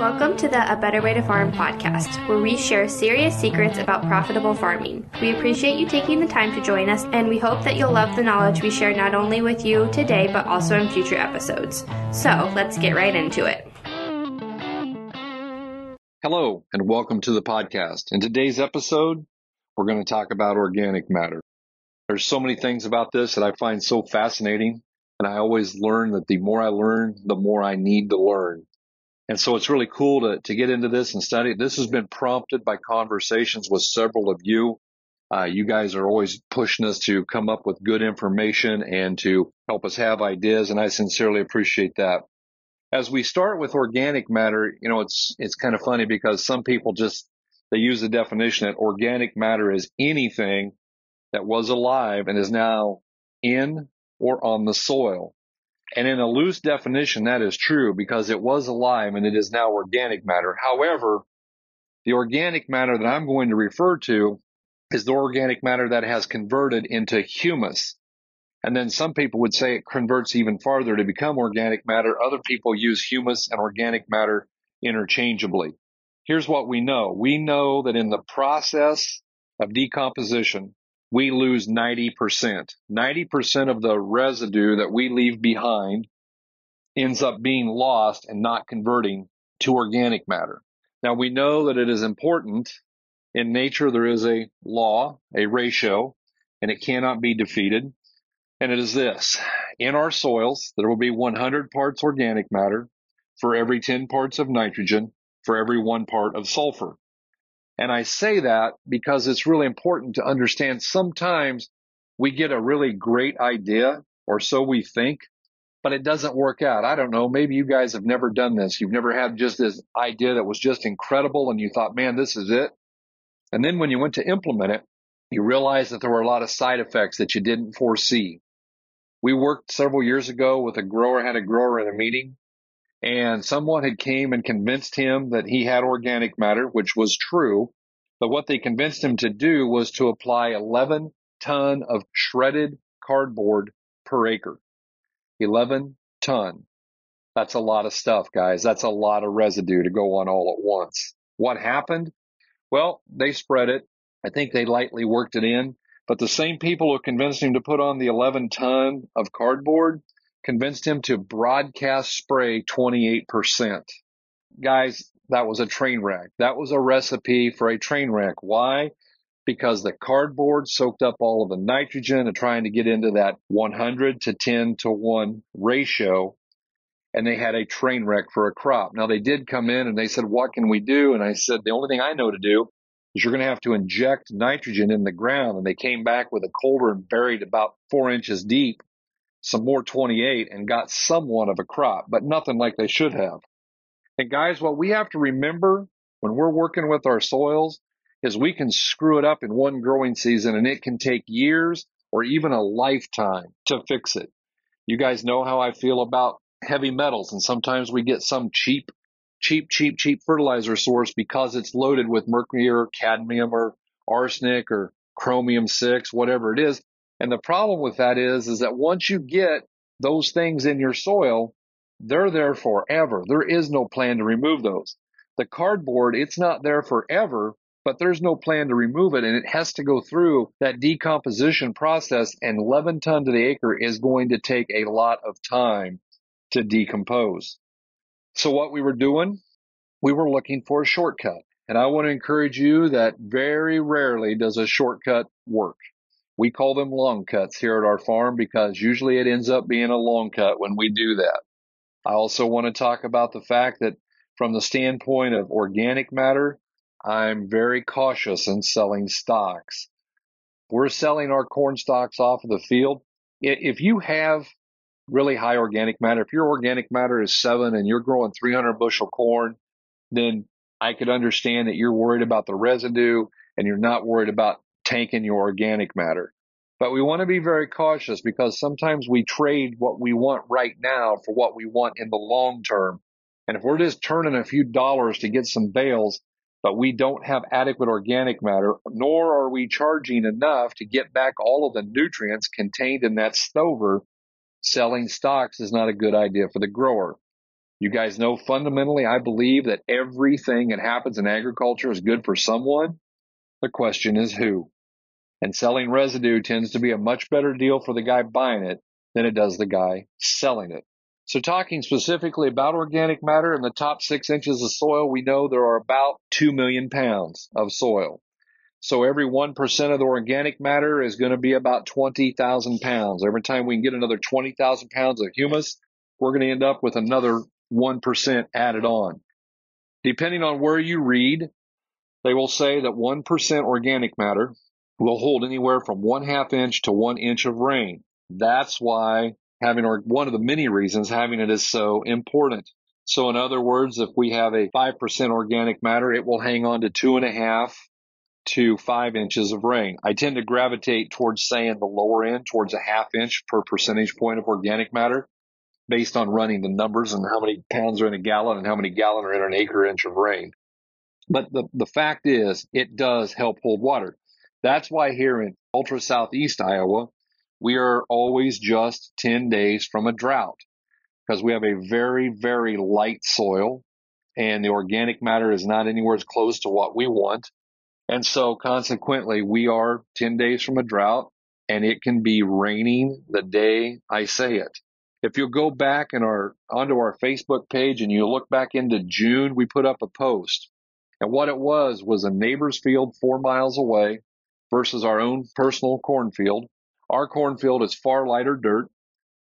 Welcome to the A Better Way to Farm podcast, where we share serious secrets about profitable farming. We appreciate you taking the time to join us, and we hope that you'll love the knowledge we share not only with you today, but also in future episodes. So let's get right into it. Hello, and welcome to the podcast. In today's episode, we're going to talk about organic matter. There's so many things about this that I find so fascinating, and I always learn that the more I learn, the more I need to learn. And so it's really cool to, to get into this and study. This has been prompted by conversations with several of you. Uh, you guys are always pushing us to come up with good information and to help us have ideas. And I sincerely appreciate that. As we start with organic matter, you know, it's, it's kind of funny because some people just, they use the definition that organic matter is anything that was alive and is now in or on the soil. And in a loose definition, that is true because it was alive and it is now organic matter. However, the organic matter that I'm going to refer to is the organic matter that has converted into humus. And then some people would say it converts even farther to become organic matter. Other people use humus and organic matter interchangeably. Here's what we know. We know that in the process of decomposition, we lose 90%. 90% of the residue that we leave behind ends up being lost and not converting to organic matter. Now we know that it is important in nature. There is a law, a ratio, and it cannot be defeated. And it is this. In our soils, there will be 100 parts organic matter for every 10 parts of nitrogen for every one part of sulfur. And I say that because it's really important to understand sometimes we get a really great idea, or so we think, but it doesn't work out. I don't know. Maybe you guys have never done this. You've never had just this idea that was just incredible and you thought, man, this is it. And then when you went to implement it, you realized that there were a lot of side effects that you didn't foresee. We worked several years ago with a grower, had a grower in a meeting and someone had came and convinced him that he had organic matter, which was true. But what they convinced him to do was to apply 11 ton of shredded cardboard per acre. 11 ton. That's a lot of stuff, guys. That's a lot of residue to go on all at once. What happened? Well, they spread it. I think they lightly worked it in, but the same people who convinced him to put on the 11 ton of cardboard convinced him to broadcast spray 28%. Guys, that was a train wreck. That was a recipe for a train wreck. Why? Because the cardboard soaked up all of the nitrogen and trying to get into that 100 to 10 to 1 ratio. And they had a train wreck for a crop. Now they did come in and they said, what can we do? And I said, the only thing I know to do is you're going to have to inject nitrogen in the ground. And they came back with a culver and buried about four inches deep some more 28 and got somewhat of a crop, but nothing like they should have. And guys, what we have to remember when we're working with our soils is we can screw it up in one growing season and it can take years or even a lifetime to fix it. You guys know how I feel about heavy metals and sometimes we get some cheap, cheap, cheap, cheap fertilizer source because it's loaded with mercury or cadmium or arsenic or chromium 6, whatever it is. And the problem with that is, is that once you get those things in your soil, they're there forever. There is no plan to remove those. The cardboard, it's not there forever, but there's no plan to remove it and it has to go through that decomposition process and 11 ton to the acre is going to take a lot of time to decompose. So what we were doing, we were looking for a shortcut. And I want to encourage you that very rarely does a shortcut work. We call them long cuts here at our farm because usually it ends up being a long cut when we do that. I also want to talk about the fact that from the standpoint of organic matter, I'm very cautious in selling stocks. We're selling our corn stocks off of the field. If you have really high organic matter, if your organic matter is seven and you're growing 300 bushel corn, then I could understand that you're worried about the residue and you're not worried about tanking your organic matter. But we want to be very cautious because sometimes we trade what we want right now for what we want in the long term. And if we're just turning a few dollars to get some bales, but we don't have adequate organic matter, nor are we charging enough to get back all of the nutrients contained in that stover, selling stocks is not a good idea for the grower. You guys know fundamentally, I believe that everything that happens in agriculture is good for someone. The question is who. And selling residue tends to be a much better deal for the guy buying it than it does the guy selling it. So talking specifically about organic matter in the top six inches of soil, we know there are about 2 million pounds of soil. So every 1% of the organic matter is going to be about 20,000 pounds. Every time we can get another 20,000 pounds of humus, we're going to end up with another 1% added on. Depending on where you read, they will say that 1% organic matter will hold anywhere from one half inch to one inch of rain. That's why having, or one of the many reasons having it is so important. So in other words, if we have a 5% organic matter, it will hang on to two and a half to five inches of rain. I tend to gravitate towards saying the lower end, towards a half inch per percentage point of organic matter, based on running the numbers and how many pounds are in a gallon and how many gallon are in an acre inch of rain. But the, the fact is, it does help hold water. That's why here in ultra southeast Iowa, we are always just 10 days from a drought because we have a very, very light soil and the organic matter is not anywhere as close to what we want. And so consequently, we are 10 days from a drought and it can be raining the day I say it. If you go back in our onto our Facebook page and you look back into June, we put up a post. And what it was was a neighbor's field four miles away versus our own personal cornfield. Our cornfield is far lighter dirt.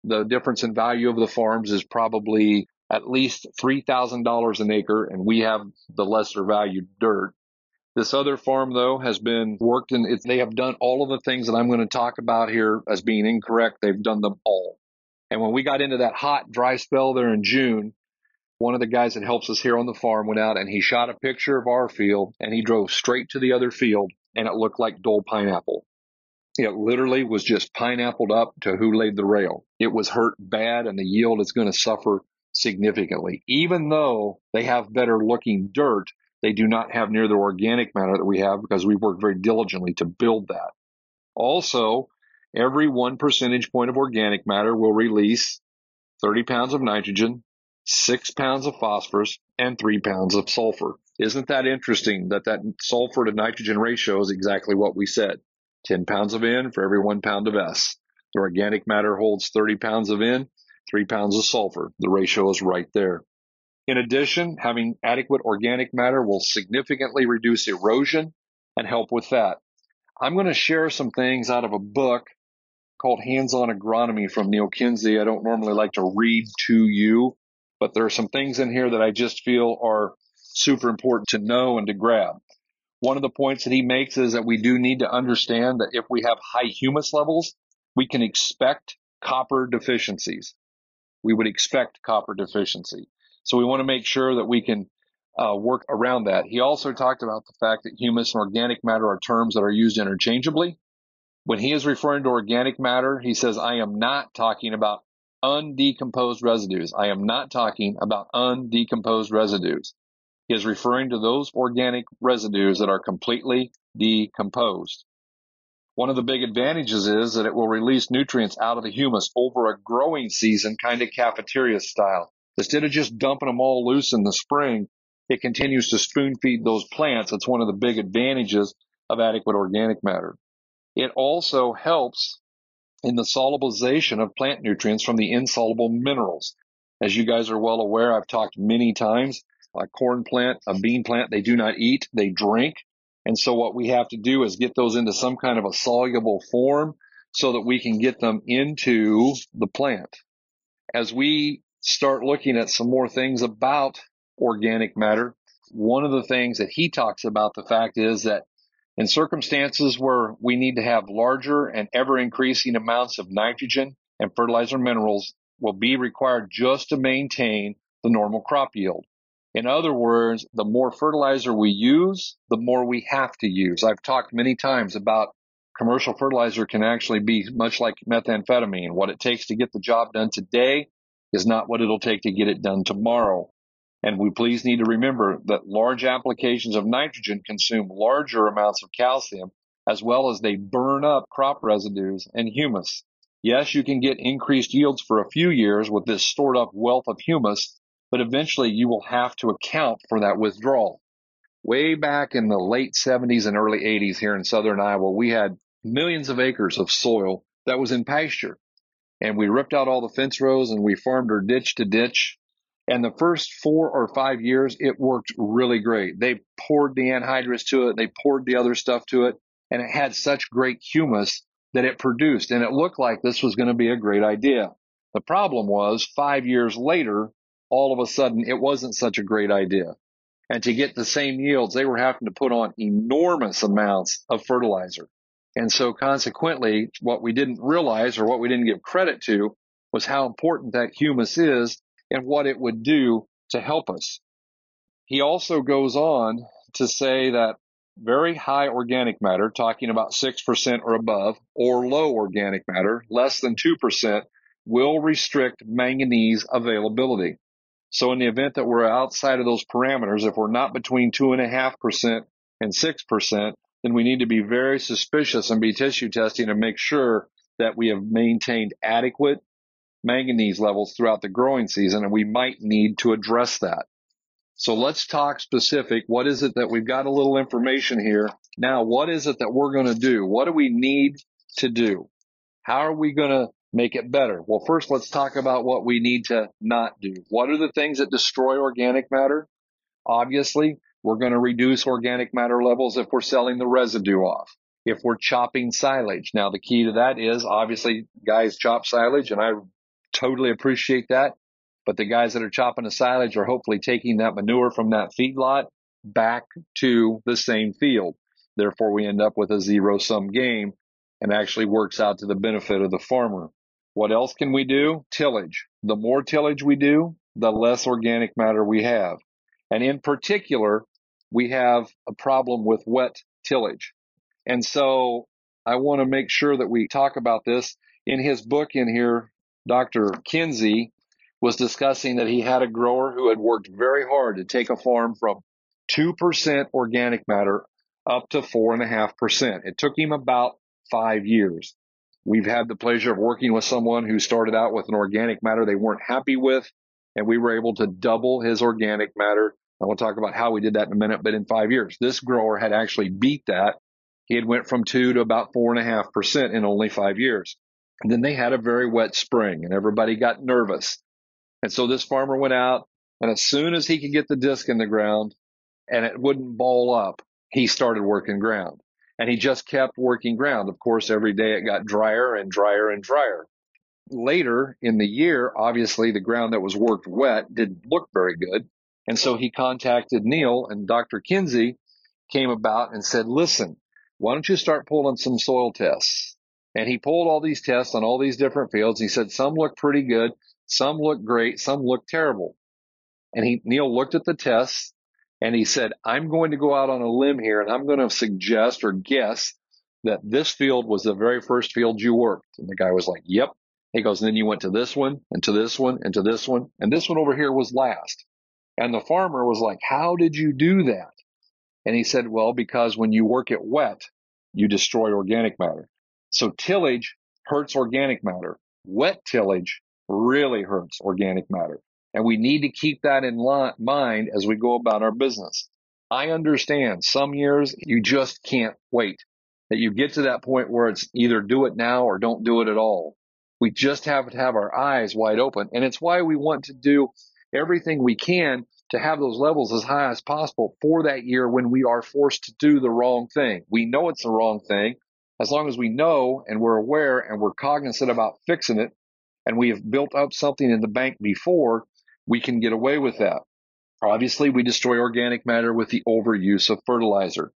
The difference in value of the farms is probably at least $3,000 an acre, and we have the lesser value dirt. This other farm, though, has been worked and they have done all of the things that I'm going to talk about here as being incorrect. They've done them all. And when we got into that hot, dry spell there in June, one of the guys that helps us here on the farm went out and he shot a picture of our field and he drove straight to the other field and it looked like dull pineapple. It literally was just pineappled up to who laid the rail. It was hurt bad and the yield is going to suffer significantly. Even though they have better looking dirt, they do not have near the organic matter that we have because we've worked very diligently to build that. Also, every one percentage point of organic matter will release 30 pounds of nitrogen, six pounds of phosphorus, and three pounds of sulfur. Isn't that interesting that that sulfur to nitrogen ratio is exactly what we said? 10 pounds of N for every one pound of S. The organic matter holds 30 pounds of N, three pounds of sulfur. The ratio is right there. In addition, having adequate organic matter will significantly reduce erosion and help with that. I'm going to share some things out of a book called Hands-on Agronomy from Neal Kinsey. I don't normally like to read to you, but there are some things in here that I just feel are super important to know and to grab. One of the points that he makes is that we do need to understand that if we have high humus levels, we can expect copper deficiencies. We would expect copper deficiency. So we want to make sure that we can uh, work around that. He also talked about the fact that humus and organic matter are terms that are used interchangeably. When he is referring to organic matter, he says, I am not talking about undecomposed residues. I am not talking about undecomposed residues. He is referring to those organic residues that are completely decomposed. One of the big advantages is that it will release nutrients out of the humus over a growing season, kind of cafeteria style. Instead of just dumping them all loose in the spring, it continues to spoon feed those plants. That's one of the big advantages of adequate organic matter. It also helps in the solubilization of plant nutrients from the insoluble minerals. As you guys are well aware, I've talked many times, a corn plant, a bean plant, they do not eat, they drink. And so what we have to do is get those into some kind of a soluble form so that we can get them into the plant. As we start looking at some more things about organic matter, one of the things that he talks about the fact is that in circumstances where we need to have larger and ever increasing amounts of nitrogen and fertilizer minerals will be required just to maintain the normal crop yield. In other words, the more fertilizer we use, the more we have to use. I've talked many times about commercial fertilizer can actually be much like methamphetamine. What it takes to get the job done today is not what it'll take to get it done tomorrow. And we please need to remember that large applications of nitrogen consume larger amounts of calcium as well as they burn up crop residues and humus. Yes, you can get increased yields for a few years with this stored up wealth of humus, but eventually you will have to account for that withdrawal. Way back in the late 70s and early 80s here in southern Iowa, we had millions of acres of soil that was in pasture. And we ripped out all the fence rows and we farmed her ditch to ditch. And the first four or five years, it worked really great. They poured the anhydrous to it, they poured the other stuff to it, and it had such great humus that it produced. And it looked like this was going to be a great idea. The problem was five years later, all of a sudden, it wasn't such a great idea. And to get the same yields, they were having to put on enormous amounts of fertilizer. And so consequently, what we didn't realize or what we didn't give credit to was how important that humus is and what it would do to help us. He also goes on to say that very high organic matter, talking about 6% or above, or low organic matter, less than 2%, will restrict manganese availability. So in the event that we're outside of those parameters, if we're not between 2.5% and 6%, then we need to be very suspicious and be tissue testing to make sure that we have maintained adequate manganese levels throughout the growing season, and we might need to address that. So let's talk specific. What is it that we've got a little information here? Now, what is it that we're going to do? What do we need to do? How are we going to make it better? Well, first, let's talk about what we need to not do. What are the things that destroy organic matter? Obviously, we're going to reduce organic matter levels if we're selling the residue off. If we're chopping silage. Now, the key to that is obviously guys chop silage and I totally appreciate that. But the guys that are chopping the silage are hopefully taking that manure from that feedlot back to the same field. Therefore, we end up with a zero sum game and actually works out to the benefit of the farmer. What else can we do? Tillage. The more tillage we do, the less organic matter we have. And in particular, we have a problem with wet tillage. And so I want to make sure that we talk about this. In his book in here, Dr. Kinsey was discussing that he had a grower who had worked very hard to take a farm from 2% organic matter up to 4.5%. It took him about five years. We've had the pleasure of working with someone who started out with an organic matter they weren't happy with, and we were able to double his organic matter I will talk about how we did that in a minute, but in five years, this grower had actually beat that. He had went from two to about four and a half percent in only five years. And then they had a very wet spring and everybody got nervous. And so this farmer went out and as soon as he could get the disc in the ground and it wouldn't ball up, he started working ground and he just kept working ground. Of course, every day it got drier and drier and drier. Later in the year, obviously the ground that was worked wet didn't look very good. And so he contacted Neal and Dr. Kinsey came about and said, listen, why don't you start pulling some soil tests? And he pulled all these tests on all these different fields. He said some look pretty good, some look great, some look terrible. And he, Neal looked at the tests and he said, I'm going to go out on a limb here and I'm going to suggest or guess that this field was the very first field you worked. And the guy was like, yep. He goes, and then you went to this one and to this one and to this one. And this one over here was last. And the farmer was like, how did you do that? And he said, well, because when you work it wet, you destroy organic matter. So tillage hurts organic matter. Wet tillage really hurts organic matter. And we need to keep that in mind as we go about our business. I understand some years you just can't wait. That you get to that point where it's either do it now or don't do it at all. We just have to have our eyes wide open. And it's why we want to do everything we can to have those levels as high as possible for that year when we are forced to do the wrong thing. We know it's the wrong thing. As long as we know and we're aware and we're cognizant about fixing it and we have built up something in the bank before, we can get away with that. Obviously, we destroy organic matter with the overuse of fertilizer.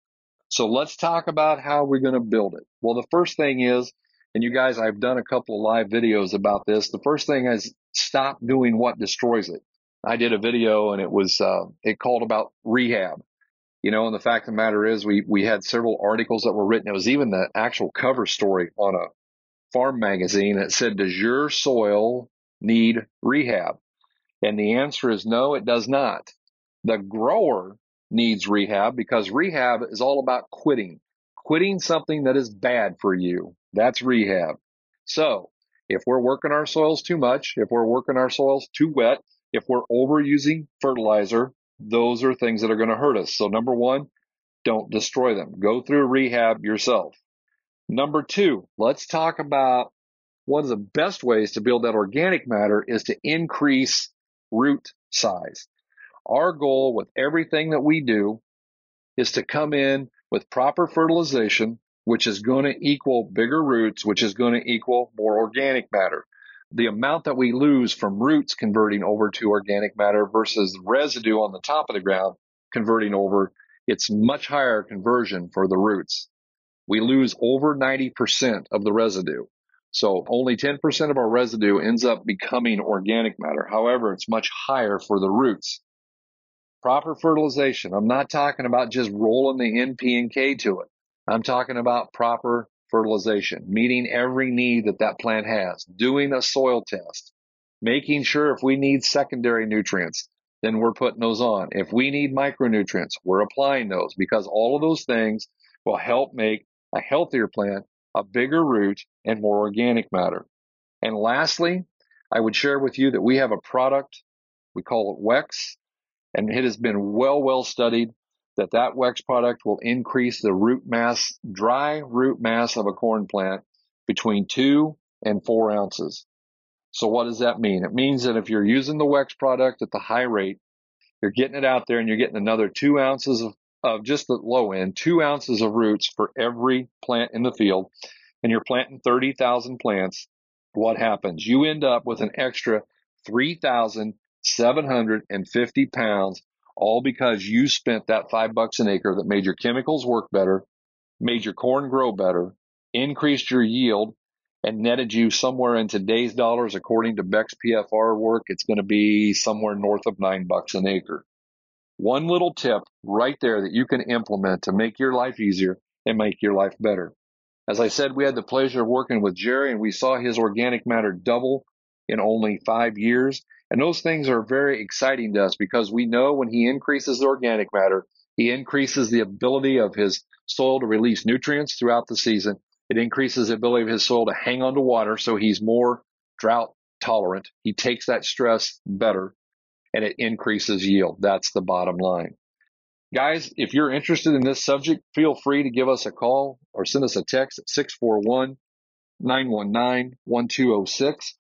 So let's talk about how we're going to build it. Well, the first thing is, and you guys, I've done a couple of live videos about this. The first thing is stop doing what destroys it. I did a video and it was, uh, it called about rehab. You know, and the fact of the matter is we, we had several articles that were written. It was even the actual cover story on a farm magazine that said, does your soil need rehab? And the answer is no, it does not. The grower needs rehab because rehab is all about quitting, quitting something that is bad for you. That's rehab. So if we're working our soils too much, if we're working our soils too wet, If we're overusing fertilizer, those are things that are going to hurt us. So, number one, don't destroy them. Go through rehab yourself. Number two, let's talk about one of the best ways to build that organic matter is to increase root size. Our goal with everything that we do is to come in with proper fertilization, which is going to equal bigger roots, which is going to equal more organic matter. The amount that we lose from roots converting over to organic matter versus residue on the top of the ground converting over, it's much higher conversion for the roots. We lose over 90% of the residue. So only 10% of our residue ends up becoming organic matter. However, it's much higher for the roots. Proper fertilization. I'm not talking about just rolling the NP and K to it. I'm talking about proper fertilization, meeting every need that that plant has, doing a soil test, making sure if we need secondary nutrients, then we're putting those on. If we need micronutrients, we're applying those because all of those things will help make a healthier plant, a bigger root, and more organic matter. And lastly, I would share with you that we have a product, we call it Wex, and it has been well, well studied that that Wex product will increase the root mass, dry root mass of a corn plant between two and four ounces. So what does that mean? It means that if you're using the Wex product at the high rate, you're getting it out there and you're getting another two ounces of, of just the low end, two ounces of roots for every plant in the field, and you're planting 30,000 plants. What happens? You end up with an extra 3,750 pounds, all because you spent that five bucks an acre that made your chemicals work better, made your corn grow better, increased your yield, and netted you somewhere in today's dollars, according to Beck's PFR work, it's going to be somewhere north of nine bucks an acre. One little tip right there that you can implement to make your life easier and make your life better. As I said, we had the pleasure of working with Jerry and we saw his organic matter double in only five years. And those things are very exciting to us because we know when he increases the organic matter, he increases the ability of his soil to release nutrients throughout the season. It increases the ability of his soil to hang on to water so he's more drought tolerant. He takes that stress better and it increases yield. That's the bottom line. Guys, if you're interested in this subject, feel free to give us a call or send us a text at 641 919 1206.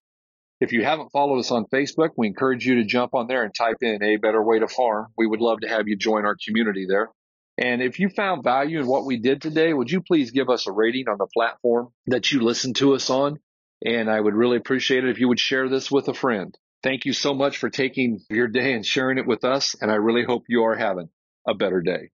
If you haven't followed us on Facebook, we encourage you to jump on there and type in a better way to farm. We would love to have you join our community there. And if you found value in what we did today, would you please give us a rating on the platform that you listen to us on? And I would really appreciate it if you would share this with a friend. Thank you so much for taking your day and sharing it with us. And I really hope you are having a better day.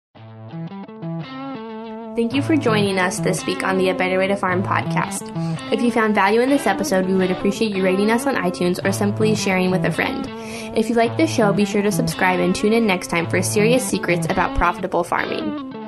Thank you for joining us this week on the A Better Way to Farm podcast. If you found value in this episode, we would appreciate you rating us on iTunes or simply sharing with a friend. If you like this show, be sure to subscribe and tune in next time for serious secrets about profitable farming.